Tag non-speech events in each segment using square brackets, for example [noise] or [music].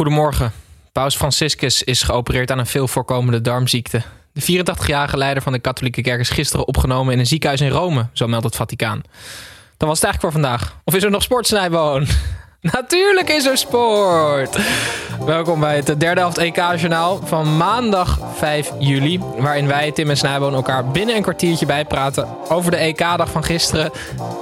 Goedemorgen. Paus Franciscus is geopereerd aan een veel voorkomende darmziekte. De 84-jarige leider van de katholieke kerk is gisteren opgenomen in een ziekenhuis in Rome, zo meldt het Vaticaan. Dan was het eigenlijk voor vandaag. Of is er nog sport, Snijboon? [laughs] Natuurlijk is er sport! Welkom bij het derde helft EK-journaal van maandag 5 juli. Waarin wij, Tim en Snijboon, elkaar binnen een kwartiertje bijpraten over de EK-dag van gisteren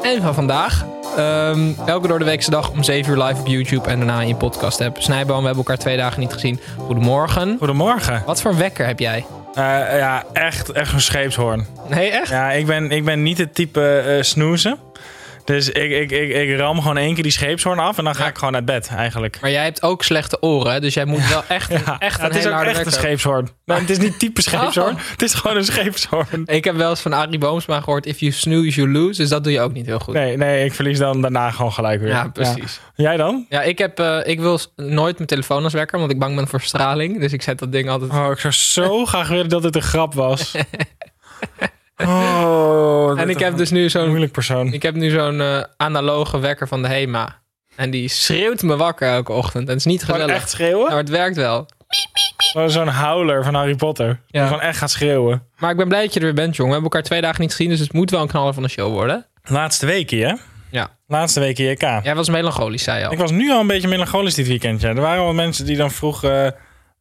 en van vandaag. Ehm, elke door de weekse dag om 7 uur live op YouTube en daarna in je podcast app. Snijboom, we hebben elkaar twee dagen niet gezien. Goedemorgen. Goedemorgen. Wat voor wekker heb jij? Uh, ja, echt, echt een scheepshoorn. Nee, echt? Ja, ik ben, ik ben niet het type uh, snoezen. Dus ik, ik, ik, ik ram gewoon één keer die scheepshoorn af en dan ga Ja. ik gewoon naar bed eigenlijk. Maar jij hebt ook slechte oren, dus jij moet wel echt, Ja, echt ja, een het is ook echt een scheepshoorn. Nee, het is niet type [laughs] scheepshoorn. Oh. Het is gewoon een scheepshoorn. Ik heb wel eens van Arie Boomsma gehoord, if you snooze, you lose. Dus dat doe je ook niet heel goed. Nee, nee, ik verlies dan daarna gewoon gelijk weer. Ja, precies. Jij dan? Ja, ik, heb, eh, ik wil nooit mijn telefoon als wekker, want ik bang ben voor straling. Dus ik zet dat ding altijd... Oh, ik zou zo [laughs] graag willen dat het een grap was. [laughs] Oh, en ik heb dus nu een zo'n moeilijk persoon. Ik heb nu zo'n eh, analoge wekker van de HEMA. En die schreeuwt me wakker elke ochtend. En het is niet Gewoon gezellig. echt schreeuwen? Maar het werkt wel. Gewoon Zo'n howler van Harry Potter. Ja. Die gewoon echt gaat schreeuwen. Maar ik ben blij dat je er weer bent, jongen. We hebben elkaar twee dagen niet gezien. Dus het moet wel een knaller van de show worden. Laatste weekje, hè? Ja. Laatste weekje JK. Jij was melancholisch, zei je al. Ik was nu al een beetje melancholisch dit weekend. Ja. Er waren al mensen die dan vroegen...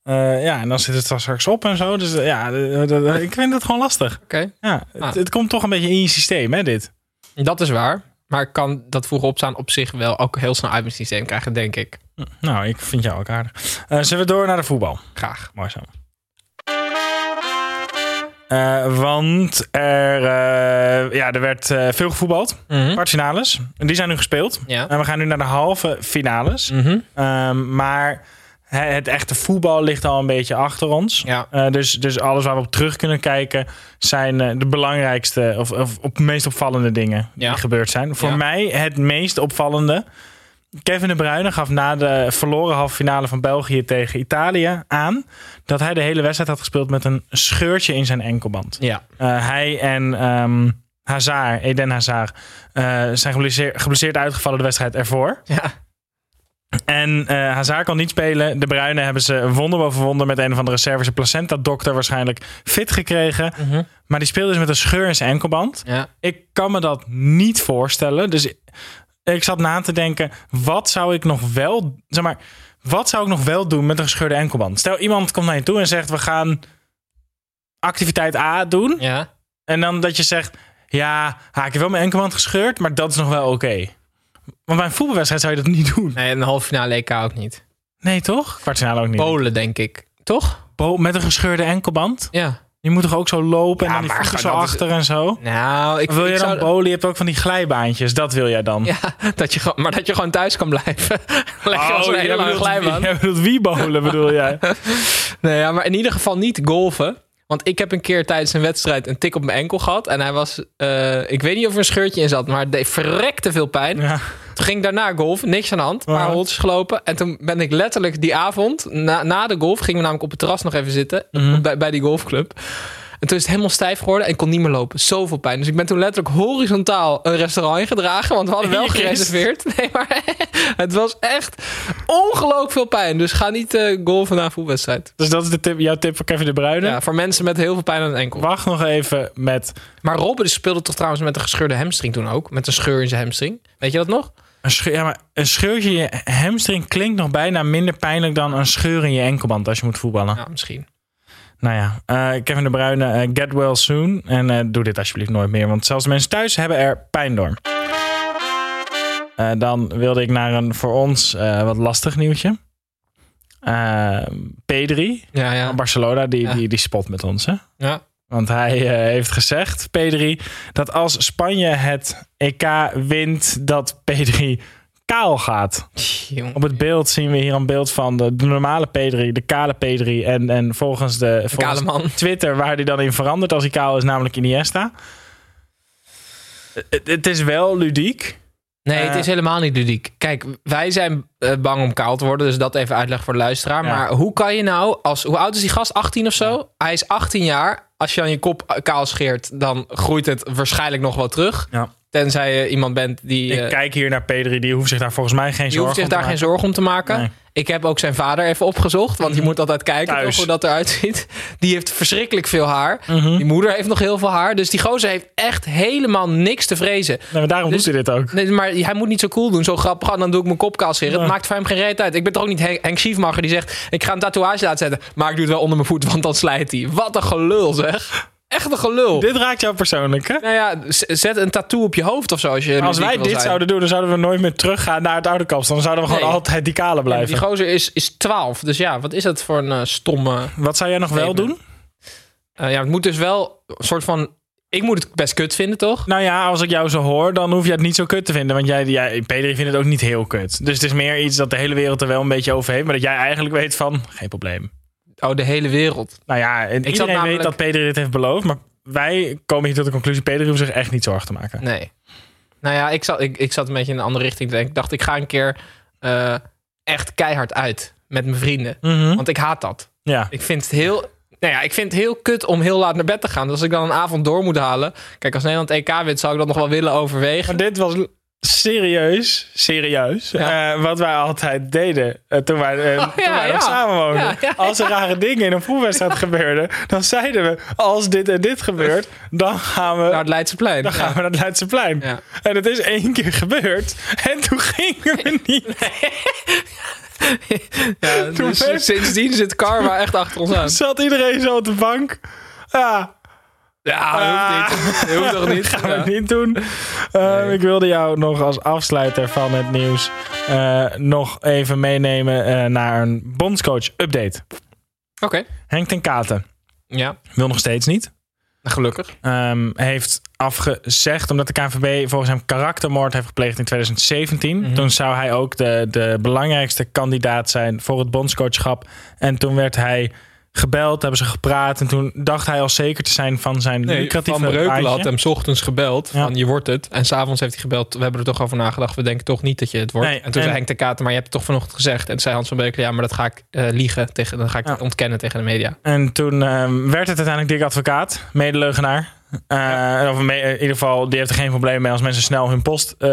eh, ja, en dan zit het straks op en zo. Dus eh, ja, eh, ik vind het gewoon lastig. Oké, Ja, het, Ah. het komt toch een beetje in je systeem, hè, dit. dat is waar. Maar ik kan dat vroeg opstaan op zich wel ook heel snel uit mijn systeem krijgen, denk ik. Nou, ik vind jou ook aardig. Zullen we door naar de voetbal? Graag. Mooi zo. Want er, ja, er werd veel gevoetbald. Kwartfinales. En die zijn nu gespeeld. Ja. En we gaan nu naar de halve finales. Mhm. Ehm, maar het echte voetbal ligt al een beetje achter ons. Ja. Eh, dus, dus alles waar we op terug kunnen kijken zijn eh, de belangrijkste of, of op meest opvallende dingen Ja. die gebeurd zijn. Voor Ja. mij het meest opvallende. Kevin de Bruyne gaf na de verloren halve finale van België tegen Italië aan dat hij de hele wedstrijd had gespeeld met een scheurtje in zijn enkelband. Ja. Eh, hij en ehm Hazard, Eden Hazard, zijn geblesseerd, geblesseerd uitgevallen de wedstrijd ervoor. Ja. En eh Hazard kan niet spelen. De Bruyne hebben ze wonder boven wonder met een of andere Servische placenta-dokter waarschijnlijk fit gekregen. Mhm. Maar die speelde dus met een scheur in zijn enkelband. Ja. Ik kan me dat niet voorstellen. Dus ik, ik zat na te denken, wat zou ik nog wel, zeg maar, wat zou ik nog wel doen met een gescheurde enkelband? Stel iemand komt naar je toe en zegt, we gaan activiteit A doen. Ja. En dan dat je zegt, ja, ha, ik heb wel mijn enkelband gescheurd, maar dat is nog wel oké. Want bij een voetbalwedstrijd zou je dat niet doen. Nee, een halve finale EK ook niet. Nee, toch? Kwartfinale ook niet. Polen, denk ik. Toch? Bo- met een gescheurde enkelband? Ja. Je moet toch ook zo lopen en Ja, dan die voeten zo is- achter en zo? Nou, ik wil ik je dan zou- bolen? Je hebt ook van die glijbaantjes. Dat wil jij dan? Ja, dat je, maar dat je gewoon thuis kan blijven. [laughs] Leg je als een hele lange glijbaan. [laughs] jij bedoelt wie bedoel jij? [laughs] Nee, ja, maar in ieder geval niet golven. Want ik heb een keer tijdens een wedstrijd een tik op mijn enkel gehad. En hij was, eh, ik weet niet of er een scheurtje in zat, maar het deed verrekte veel pijn. Ja. Toen ging ik daarna golven, niks aan de hand. Ja. holtjes gelopen. En toen ben ik letterlijk die avond, na, na de golf, gingen we namelijk op het terras nog even zitten. Mhm. Bij, bij die golfclub. En toen is het helemaal stijf geworden en ik kon niet meer lopen. Zoveel pijn. Dus ik ben toen letterlijk horizontaal een restaurant ingedragen. Want we hadden wel [laughs] gereserveerd. [laughs] Nee, maar [laughs] het was echt ongelooflijk veel pijn. Dus ga niet eh, golven na een voetbalwedstrijd. Dus dat is de tip, jouw tip voor Kevin de Bruyne. Ja, voor mensen met heel veel pijn aan het enkel. Wacht nog even met Maar Robben speelde toch trouwens met een gescheurde hamstring toen ook. Met een scheur in zijn hamstring. Weet je dat nog? een scheur. Ja, maar een scheurtje in je hamstring klinkt nog bijna minder pijnlijk dan een scheur in je enkelband als je moet voetballen. Ja, misschien. Nou ja, eh, Kevin de Bruyne, eh, get well soon. En eh, doe dit alsjeblieft nooit meer, want zelfs de mensen thuis hebben er pijn door. Dan wilde ik naar een voor ons wat lastig nieuwtje. Eh, Pedri Ja, ja. Barcelona, die, Ja. die, die spot met ons, hè? ja. Want hij heeft gezegd, Pedri, dat als Spanje het EK wint, dat Pedri kaal gaat. Jongen. Op het beeld zien we hier een beeld van de, de normale Pedri, de kale Pedri. En, en volgens, de, volgens kale man. Twitter, waar hij dan in verandert als hij kaal is, namelijk Iniesta. Het, het is wel ludiek. Nee, Eh, het is helemaal niet ludiek. Kijk, wij zijn eh, bang om kaal te worden. Dus dat even uitleg voor de luisteraar. Ja. Maar hoe kan je nou, als, hoe oud is die gast? 18 of zo? Hij is 18 jaar. Als je dan je kop kaal scheert, dan groeit het waarschijnlijk nog wel terug. Ja. Tenzij je iemand bent die... Ik eh, kijk hier naar Pedri, die hoeft zich daar volgens mij geen je zorgen hoeft zich om te daar geen maken. zorgen om te maken. Nee. Ik heb ook zijn vader even opgezocht. Want je moet altijd kijken hoe dat eruit ziet. Die heeft verschrikkelijk veel haar. Mhm. Die moeder heeft nog heel veel haar. Dus die gozer heeft echt helemaal niks te vrezen. Nee, maar daarom Dus- doet hij dit ook. Nee, maar hij moet niet zo cool doen. Zo grappig. En dan doe ik mijn kop kaal scheren. Ja. Het maakt voor hem geen reet uit. Ik ben toch ook niet Henk, Henk Schiefmacher die zegt... ik ga een tatoeage laten zetten. Maar ik doe het wel onder mijn voet, want dan slijt hij. Wat een gelul zeg. Echt een gelul. Dit raakt jou persoonlijk, hè? Nou ja, zet een tattoo op je hoofd of zo. Als, je Als wij dit zijn. zouden doen, dan zouden we nooit meer teruggaan naar het oude kapsel. Dan zouden we gewoon altijd die kale Ja, blijven. Die gozer is, is 12. Dus ja, wat is dat voor een eh, stomme... Wat zou jij nog wel doen? Eh, ja, het moet dus wel een soort van... Ik moet het best kut vinden, toch? Nou ja, als ik jou zo hoor, dan hoef je het niet zo kut te vinden. Want jij, jij Pedri vindt het ook niet heel kut. Dus het is meer iets dat de hele wereld er wel een beetje over heeft. Maar dat jij eigenlijk weet van, geen probleem. Oh, de hele wereld. Nou ja, en zat iedereen namelijk- weet dat Pedri dit heeft beloofd. Maar wij komen hier tot de conclusie, Pedri hoeft zich echt niet zorgen te maken. Nee. Nou ja, ik zat, ik, ik zat een beetje in een andere richting te denken. Ik dacht, ik ga een keer eh, echt keihard uit met mijn vrienden. Mhm. Want ik haat dat. Ja. Ik vind het heel... Nou ja, ik vind het heel kut om heel laat naar bed te gaan. Dus als ik dan een avond door moet halen... Kijk, als Nederland EK wint, zou ik dat nog wel willen overwegen. Maar dit was serieus, serieus, Ja. eh, wat wij altijd deden eh, toen wij, eh, toen ja, wij nog samen woonden. Als er rare dingen in een voetbalwedstrijd [laughs] gebeurden, dan zeiden we, als dit en dit gebeurt, dan gaan we, Naar het Leidseplein. dan gaan we naar het Leidseplein. En het is één keer gebeurd en toen gingen we niet. [laughs] Ja, Toen dus sindsdien zit karma echt achter ons aan. Zat iedereen zo op de bank. Ja, Ja, dat hoeft niet. Dat hoeft toch niet? [laughs] gaan we Ja. niet doen. Eh, Ik wilde jou nog als afsluiter van het nieuws eh, nog even meenemen eh, naar een bondscoach update. Oké. Henk ten Katen Ja, wil nog steeds niet. gelukkig. Ehm, heeft afgezegd omdat de KNVB volgens hem karaktermoord heeft gepleegd in 2017. Mhm. Toen zou hij ook de, de belangrijkste kandidaat zijn voor het bondscoachschap. En toen werd hij gebeld, hebben ze gepraat. En toen dacht hij al zeker te zijn van zijn Nee, lucratieve Van Breukelen had hem 's ochtends gebeld Ja. van je wordt het. En s'avonds heeft hij gebeld, we hebben er toch over nagedacht. We denken toch niet dat je het wordt. Nee, en toen en- zei Henk de Kater, maar je hebt het toch vanochtend gezegd. En zei Hans van Beukelen, ja, maar dat ga ik eh, liegen. Tegen, dan ga ik Ja. ontkennen tegen de media. En toen ehm, werd het uiteindelijk Dick Advocaat, medeleugenaar. Of me- in ieder geval, die heeft er geen probleem mee als mensen snel hun post eh,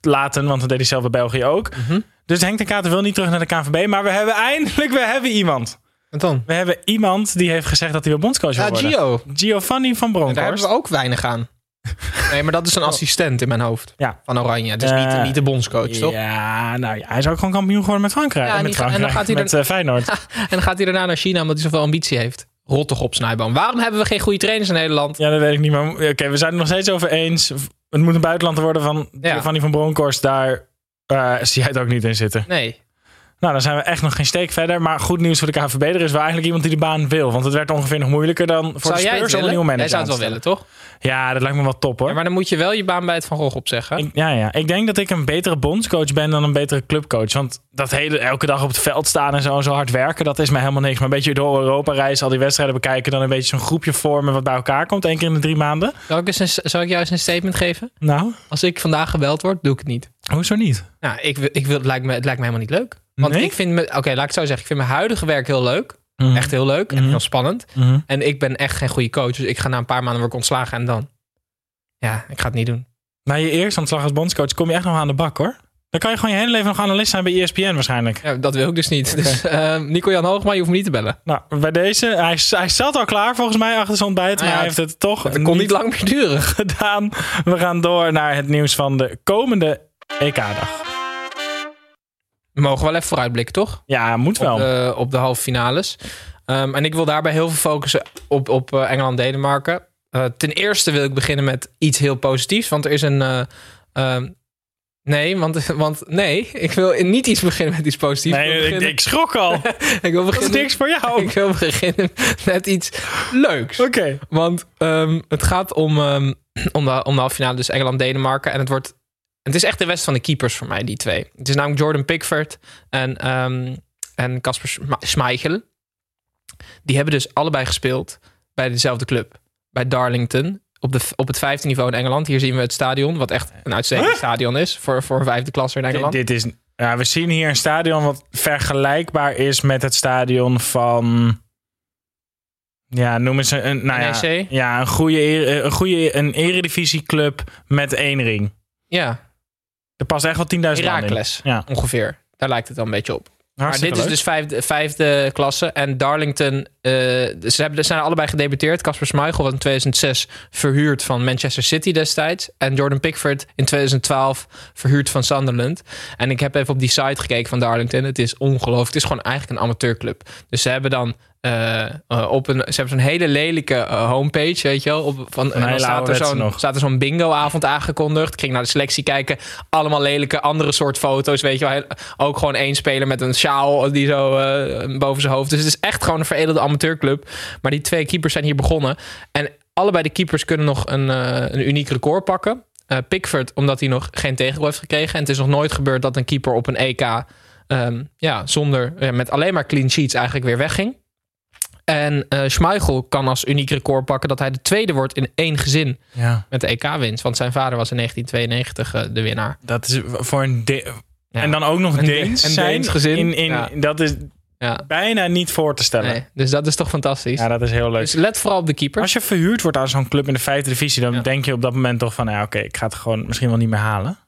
verlaten. Want dat deed hij zelf bij België ook. Mhm. Dus Henk de Kater wil niet terug naar de KNVB. Maar we hebben eindelijk, we hebben iemand. En dan? We hebben iemand die heeft gezegd dat hij weer bondscoach wil Ja, worden. Gio. Giovanni van Daar hebben Bronckhorst. we ook weinig aan. [laughs] Nee, maar dat is een assistent in mijn hoofd. Ja. Van Oranje. Dus Eh, niet, niet de bondscoach, toch? Ja, nou ja, hij is ook gewoon kampioen geworden met Frankrijk. Ja, en met en dan gaat hij met er- eh, Feyenoord. [laughs] En dan gaat hij daarna naar China omdat hij zoveel ambitie heeft. Rot toch op, Snijboom. Waarom hebben we geen goede trainers in Nederland? Ja, dat weet ik niet. Maar oké, we zijn het nog steeds over eens. Het moet een buitenlander worden van Ja. Giovanni van Bronckhorst. Daar eh, zie jij het ook niet in zitten. Nee. Nou, dan zijn we echt nog geen steek verder. Maar goed nieuws voor de KVB. Er is wel eigenlijk iemand die de baan wil. Want het werd ongeveer nog moeilijker dan voor Zou de Spurs om een nieuwe manager Jij zou het wel willen, toch? Ja, dat lijkt me wel top hoor. Ja, maar dan moet je wel je baan bij het Van Gogh opzeggen. Ik, ja, ja. Ik denk dat ik een betere bondscoach ben dan een betere clubcoach. Want dat hele elke dag op het veld staan en zo, en zo hard werken, dat is mij helemaal niks. Maar een beetje door Europa reizen, al die wedstrijden bekijken, dan een beetje zo'n groepje vormen wat bij elkaar komt, één keer in de drie maanden. Zal ik, eens een, zal ik jou eens een statement geven? Nou, Als ik vandaag gebeld word, doe ik het niet. hoezo niet? Nou, ik, wil- ik wil, het, lijkt me, het lijkt me helemaal niet leuk. Want Nee? ik vind, me- oké, laat ik het zo zeggen. Ik vind mijn huidige werk heel leuk. Mhm. Echt heel leuk en Mhm. heel spannend. Mhm. En ik ben echt geen goede coach. Dus ik ga na een paar maanden worden ontslagen en dan. Ja, ik ga het niet doen. Na je eerste ontslag als bondscoach kom je echt nog aan de bak hoor. Dan kan je gewoon je hele leven nog analist zijn bij ESPN waarschijnlijk. Ja, dat wil ik dus niet. Dus uh, Nico-Jan Hoogma, je hoeft me niet te bellen. Nou, bij deze, hij, hij zat al klaar volgens mij achter zijn ontbijt, maar ja, hij heeft het toch Het kon niet lang meer duren. [laughs] gedaan. We gaan door naar het nieuws van de komende EK-dag. We mogen wel even vooruitblikken, toch? Ja, moet wel. Op de, op de halve finales. Ehm, en ik wil daarbij heel veel focussen op, op eh, Engeland-Denemarken. Eh, ten eerste wil ik beginnen met iets heel positiefs. Want er is een... eh, ehm, nee, want, want nee, ik wil niet iets beginnen met iets positiefs. Nee, ik, wil ik, beginnen, ik schrok al. [laughs] ik wil Dat is beginnen, niks voor jou. [laughs] ik wil beginnen met iets leuks. Oké. Want ehm, het gaat om, ehm, om, de, om de halve finale, dus Engeland-Denemarken. En het wordt. Het is echt de wedstrijd van de keepers voor mij, die twee. Het is namelijk Jordan Pickford en, ehm, en Casper Schma- Schmeichel. Die hebben dus allebei gespeeld bij dezelfde club. Bij Darlington. Op, de, op het vijfde niveau in Engeland. Hier zien we het stadion, wat echt een uitstekend Huh? stadion is voor, voor een vijfde klasse in Engeland. Dit is, ja, we zien hier een stadion wat vergelijkbaar is met het stadion van. Ja, noem eens een. een nou ja, NEC? ja, een goede, ere- een goede een eredivisieclub met één ring. Ja, Er past echt wel 10.000 man in. Ja, ongeveer. Daar lijkt het wel een beetje op. Maar dit is dus vijfde, vijfde klasse. En Darlington, eh, ze hebben, zijn allebei gedebuteerd. Casper Schmeichel was in 2006 verhuurd van Manchester City destijds. En Jordan Pickford in 2012 verhuurd van Sunderland. En ik heb even op die site gekeken van Darlington. Het is ongelooflijk. Het is gewoon eigenlijk een amateurclub. Dus ze hebben dan eh, eh, op een, ze hebben zo'n hele lelijke eh, homepage, weet je wel. Op, van, en dan staat er zo'n zo'n bingo-avond aangekondigd. Ik ging naar de selectie kijken. Allemaal lelijke andere soort foto's, weet je wel. Ook gewoon één speler met een sjaal die zo boven zijn hoofd. Dus het is echt gewoon een veredelde amateurclub. Maar die twee keepers zijn hier begonnen. En allebei de keepers kunnen nog een, een uniek record pakken. Pickford, omdat hij nog geen tegengoal heeft gekregen. En het is nog nooit gebeurd dat een keeper op een EK... ehm, ja, zonder, met alleen maar clean sheets eigenlijk weer wegging. En eh Schmeichel kan als uniek record pakken dat hij de tweede wordt in één gezin Ja, met de EK-winst. Want zijn vader was in 1992 eh, de winnaar. dat is voor een. De- Ja. En dan ook nog Een De- Deens een zijn. Deens gezin. In, in, Ja. Dat is bijna niet voor te stellen. Nee, dus dat is toch fantastisch. Ja, dat is heel leuk. dus let vooral op de keeper. Als je verhuurd wordt aan zo'n club in de vijfde divisie, dan denk je op dat moment toch van, ja, oké, ik ga het gewoon misschien wel niet meer halen.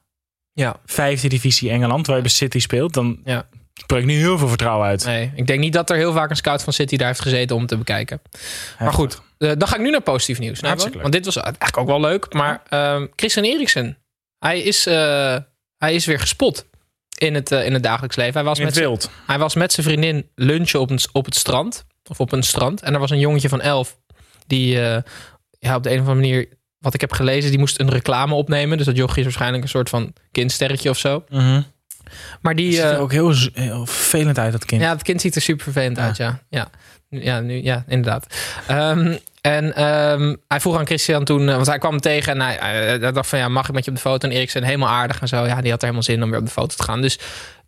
Ja, Vijfde divisie Engeland, waar je bij City speelt, dan. Spreekt niet heel veel vertrouwen uit. Nee, ik denk niet dat er heel vaak een scout van City daar heeft gezeten om te bekijken. Maar goed, eh, dan ga ik nu naar positief nieuws. Leuk. Want dit was eigenlijk ook wel leuk. Maar ehm, Christian Eriksen, hij is, eh, hij is weer gespot in het, eh, in het dagelijks leven. Hij was, in met wild. hij was met zijn vriendin lunchen op, een, op het strand. Of op een strand. En er was een jongetje van elf. Die eh, ja, op de een of andere manier... Wat ik heb gelezen, die moest een reclame opnemen. Dus dat jochie is waarschijnlijk een soort van kindsterretje of zo. Maar die... Die ziet eh, er ook heel, heel vervelend uit, dat kind. ja, het kind ziet er super vervelend Ja. uit, ja. Ja, ja, nu, ja inderdaad. Ehm, en ehm, hij vroeg aan Christian toen, eh, want hij kwam hem tegen en hij, hij- hij dacht van ja, mag ik met je op de foto? En Eriksen helemaal aardig en zo. Ja, die had er helemaal zin om weer op de foto te gaan. Dus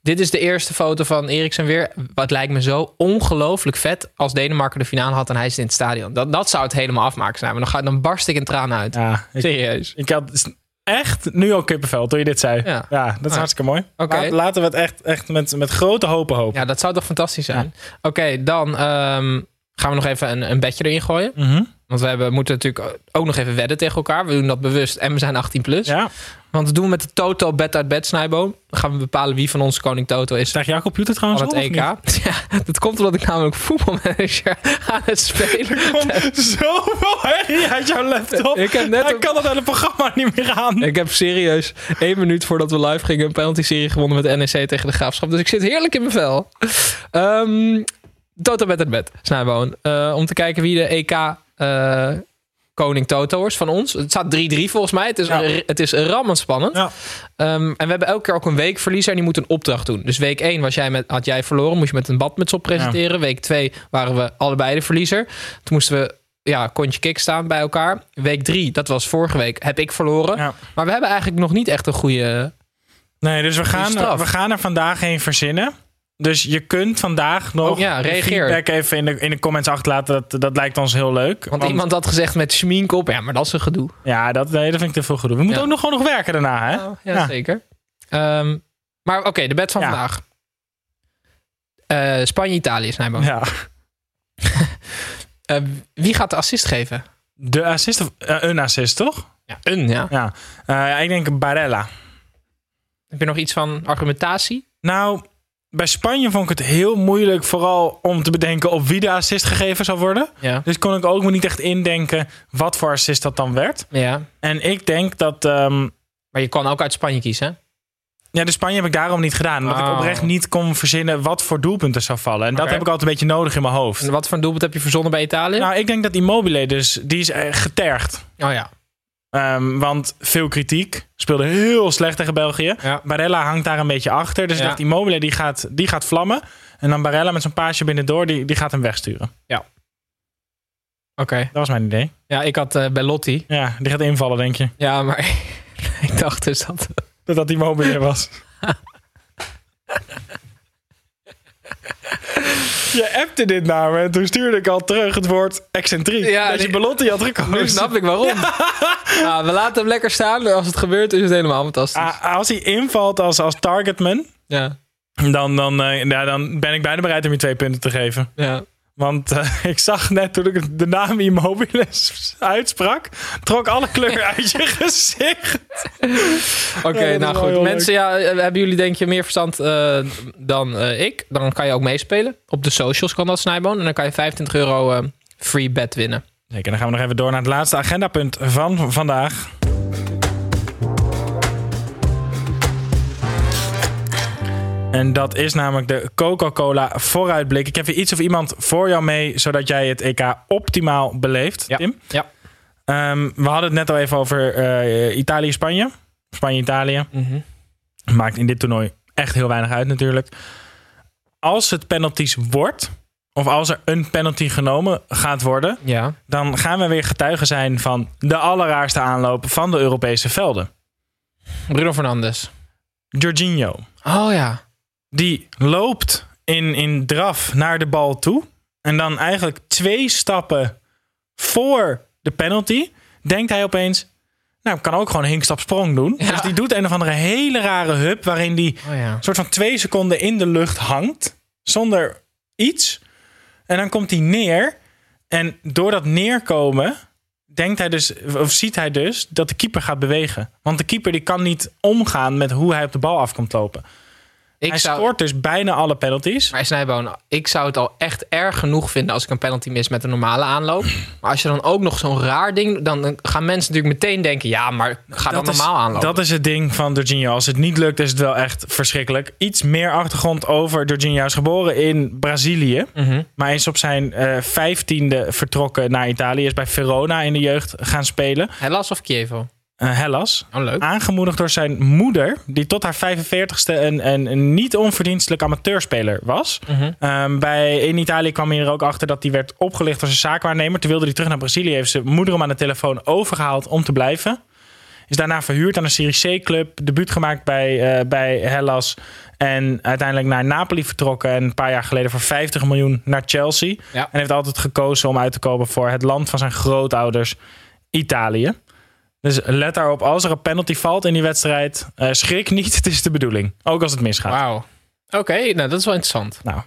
dit is de eerste foto van Eriksen weer. Wat lijkt me zo ongelooflijk vet als Denemarken de finale had en hij zit in het stadion. Dat, dat zou het helemaal afmaken zijn. Maar dan, ga, dan barst ik in tranen uit. Ja, ik, Serieus. ik had echt nu al kippenvel toen je dit zei. Ja. Ja, dat is Ah. hartstikke mooi. Oké. Laten we het echt, echt met, met grote hopen hopen. Ja, dat zou toch fantastisch zijn. Oké, dan ehm, gaan we nog even een, een bedje erin gooien. Mhm. Want we hebben, moeten natuurlijk ook nog even wedden tegen elkaar. We doen dat bewust en we zijn 18 plus. ja. Want dat doen we met de Toto Bet uit Bed Snijboom. Dan gaan we bepalen wie van ons koning Toto is Staat jouw computer trouwens van het EK. [laughs] [laughs] dat komt omdat ik namelijk voetbalmanager aan het spelen. Er komt zoveel herrie uit jouw laptop. Ik heb net Hij een- kan het hele programma niet meer aan. Ik heb serieus één minuut voordat we live gingen een penalty-serie gewonnen met NEC tegen de Graafschap. Dus ik zit heerlijk in mijn vel. Ehm Toto Bet uit Bed Snijboom. Eh, om te kijken wie de EK eh, koning Toto is van ons. Het staat 3-3 volgens mij. Het is, Ja. het is rammend spannend. Ja. Ehm, en we hebben elke keer ook een weekverliezer en die moet een opdracht doen. Dus week 1 was jij met, had jij verloren, moest je met een badmuts op presenteren. Week 2 waren we allebei de verliezer. Toen moesten we ja, kontje kick staan bij elkaar. Week 3, dat was vorige week, heb ik verloren. Maar we hebben eigenlijk nog niet echt een goede... Nee, dus we gaan, we gaan er vandaag een verzinnen. Dus je kunt vandaag nog Oh ja, reageer. feedback even in de, in de comments achterlaten. Dat, dat lijkt ons heel leuk. Want, iemand had gezegd met schmink op. Ja, maar dat is een gedoe. Ja, dat, nee, dat vind ik te veel gedoe. We moeten ook nog gewoon nog werken daarna, hè? Oh, ja, Ja. zeker. Ehm, maar oké, de bed van vandaag. Eh, Spanje-Italië, Snijboom. Ja. [laughs] Eh, wie gaat de assist geven? De assist, of eh, een assist, toch? Ja, een, ja. Ja. Ik denk Barella. Heb je nog iets van argumentatie? Nou, bij Spanje vond ik het heel moeilijk, vooral om te bedenken op wie de assist gegeven zou worden. Ja. Dus kon ik ook me niet echt indenken wat voor assist dat dan werd. Ja. En ik denk dat. ehm, Maar je kan ook uit Spanje kiezen, hè? Ja, de Spanje heb ik daarom niet gedaan. Omdat Oh. ik oprecht niet kon verzinnen wat voor doelpunten zou vallen. En dat heb ik altijd een beetje nodig in mijn hoofd. En wat voor doelpunt heb je verzonnen bij Italië? Nou, ik denk dat Immobile dus, die is eh, getergd. oh ja. Ehm, want veel kritiek. Speelde heel slecht tegen België. Ja. Barella hangt daar een beetje achter. Dus ik Ja. dacht, Immobile die gaat, die gaat vlammen. En dan Barella met zo'n paasje binnendoor, die, die gaat hem wegsturen. Oké. Dat was mijn idee. Ja, ik had eh Bellotti. Ja, die gaat invallen, denk je. Ja, maar [laughs] ik dacht dus dat... Dat dat Immobile was. [laughs] Je appte dit naar me en toen stuurde ik al terug het woord excentriek. Ja, dat je Belotti had gekozen. Nu snap ik waarom. [laughs] Ja. we laten hem lekker staan. Als het gebeurt, is het helemaal fantastisch. Ah, als hij invalt als, als targetman, Ja. dan, dan, eh, ja, dan ben ik bijna bereid om je twee punten te geven. ja. Want eh, [laughs] ik zag net toen ik de naam Immobile [laughs] uitsprak, trok alle kleur uit je [laughs] gezicht. Oké, Ja, nou goed. Mensen, ja, eh, hebben jullie denk je meer verstand eh, dan ik? Dan kan je ook meespelen. Op de socials kan dat, Snijboon. En dan kan je 25 euro free bet winnen. Zeker, dan gaan we nog even door naar het laatste agendapunt van vandaag. En dat is namelijk de Coca-Cola vooruitblik. Ik heb weer iets of iemand voor jou mee, zodat jij het EK optimaal beleeft, Ja. Tim. Ja. Ehm, we hadden het net al even over eh, Italië-Spanje. Spanje-Italië. Maakt in dit toernooi echt heel weinig uit natuurlijk. Als het penalties wordt, of als er een penalty genomen gaat worden, Ja. dan gaan we weer getuigen zijn van de allerraarste aanloop van de Europese velden. Bruno Fernandes. Jorginho, Oh ja. Die loopt in, in draf naar de bal toe. En dan eigenlijk twee stappen voor de penalty, denkt hij opeens... Nou, ik kan ook gewoon een hinkstap sprong doen. Ja. Dus die doet een of andere hele rare hub... waarin die Oh ja. soort van twee seconden in de lucht hangt. Zonder iets. En dan komt hij neer. En door dat neerkomen denkt hij dus, of ziet hij dus dat de keeper gaat bewegen. Want de keeper die kan niet omgaan met hoe hij op de bal af komt lopen. Ik hij zou, scoort dus bijna alle penalties. Maar Snijboon, ik zou het al echt erg genoeg vinden als ik een penalty mis met een normale aanloop. [clears throat] Maar als je dan ook nog zo'n raar ding, dan gaan mensen natuurlijk meteen denken: ja, maar ga dan is, normaal aanlopen. dat is het ding van Jorginho. Als het niet lukt, is het wel echt verschrikkelijk. Iets meer achtergrond over Jorginho. Hij is geboren in Brazilië. Mhm. Maar is op zijn eh, vijftiende vertrokken naar Italië. Is bij Verona in de jeugd gaan spelen. Hellas of Kievo? Eh, Hellas. Oh, leuk. Aangemoedigd door zijn moeder, die tot haar 45ste een, een, een niet onverdienstelijk amateurspeler was. Mhm. Ehm, bij, in Italië kwam hij er ook achter dat hij werd opgelicht als een zaakwaarnemer. Toen wilde hij terug naar Brazilië. Heeft zijn moeder hem aan de telefoon overgehaald om te blijven. Is daarna verhuurd aan een Serie C-club. Debuut gemaakt bij, eh, bij Hellas. En uiteindelijk naar Napoli vertrokken. En een paar jaar geleden voor 50 miljoen naar Chelsea. Ja. En heeft altijd gekozen om uit te komen voor het land van zijn grootouders, Italië. Dus let daarop, als er een penalty valt in die wedstrijd, eh, schrik niet, [laughs] het is de bedoeling. Ook als het misgaat. Wauw. Oké, nou dat is wel interessant. Nou,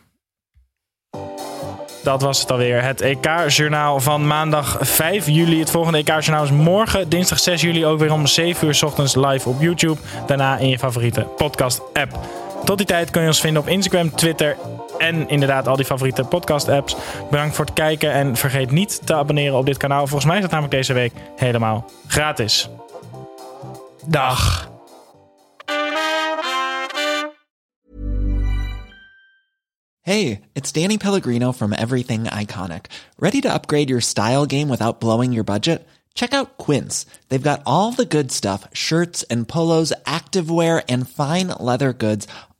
dat was het alweer. Het EK-journaal van maandag 5 juli. Het volgende EK-journaal is morgen, dinsdag 6 juli, ook weer om 7 uur 's ochtends live op YouTube. Daarna in je favoriete podcast-app. Tot die tijd kun je ons vinden op Instagram, Twitter en inderdaad al die favoriete podcast-apps. Bedankt voor het kijken en vergeet niet te abonneren op dit kanaal. Volgens mij is het namelijk deze week helemaal gratis. Dag. Hey, it's Danny Pellegrino from Everything Iconic. Ready to upgrade your style game without blowing your budget? Check out Quince. They've got all the good stuff shirts and polos, activewear, and fine leather goods,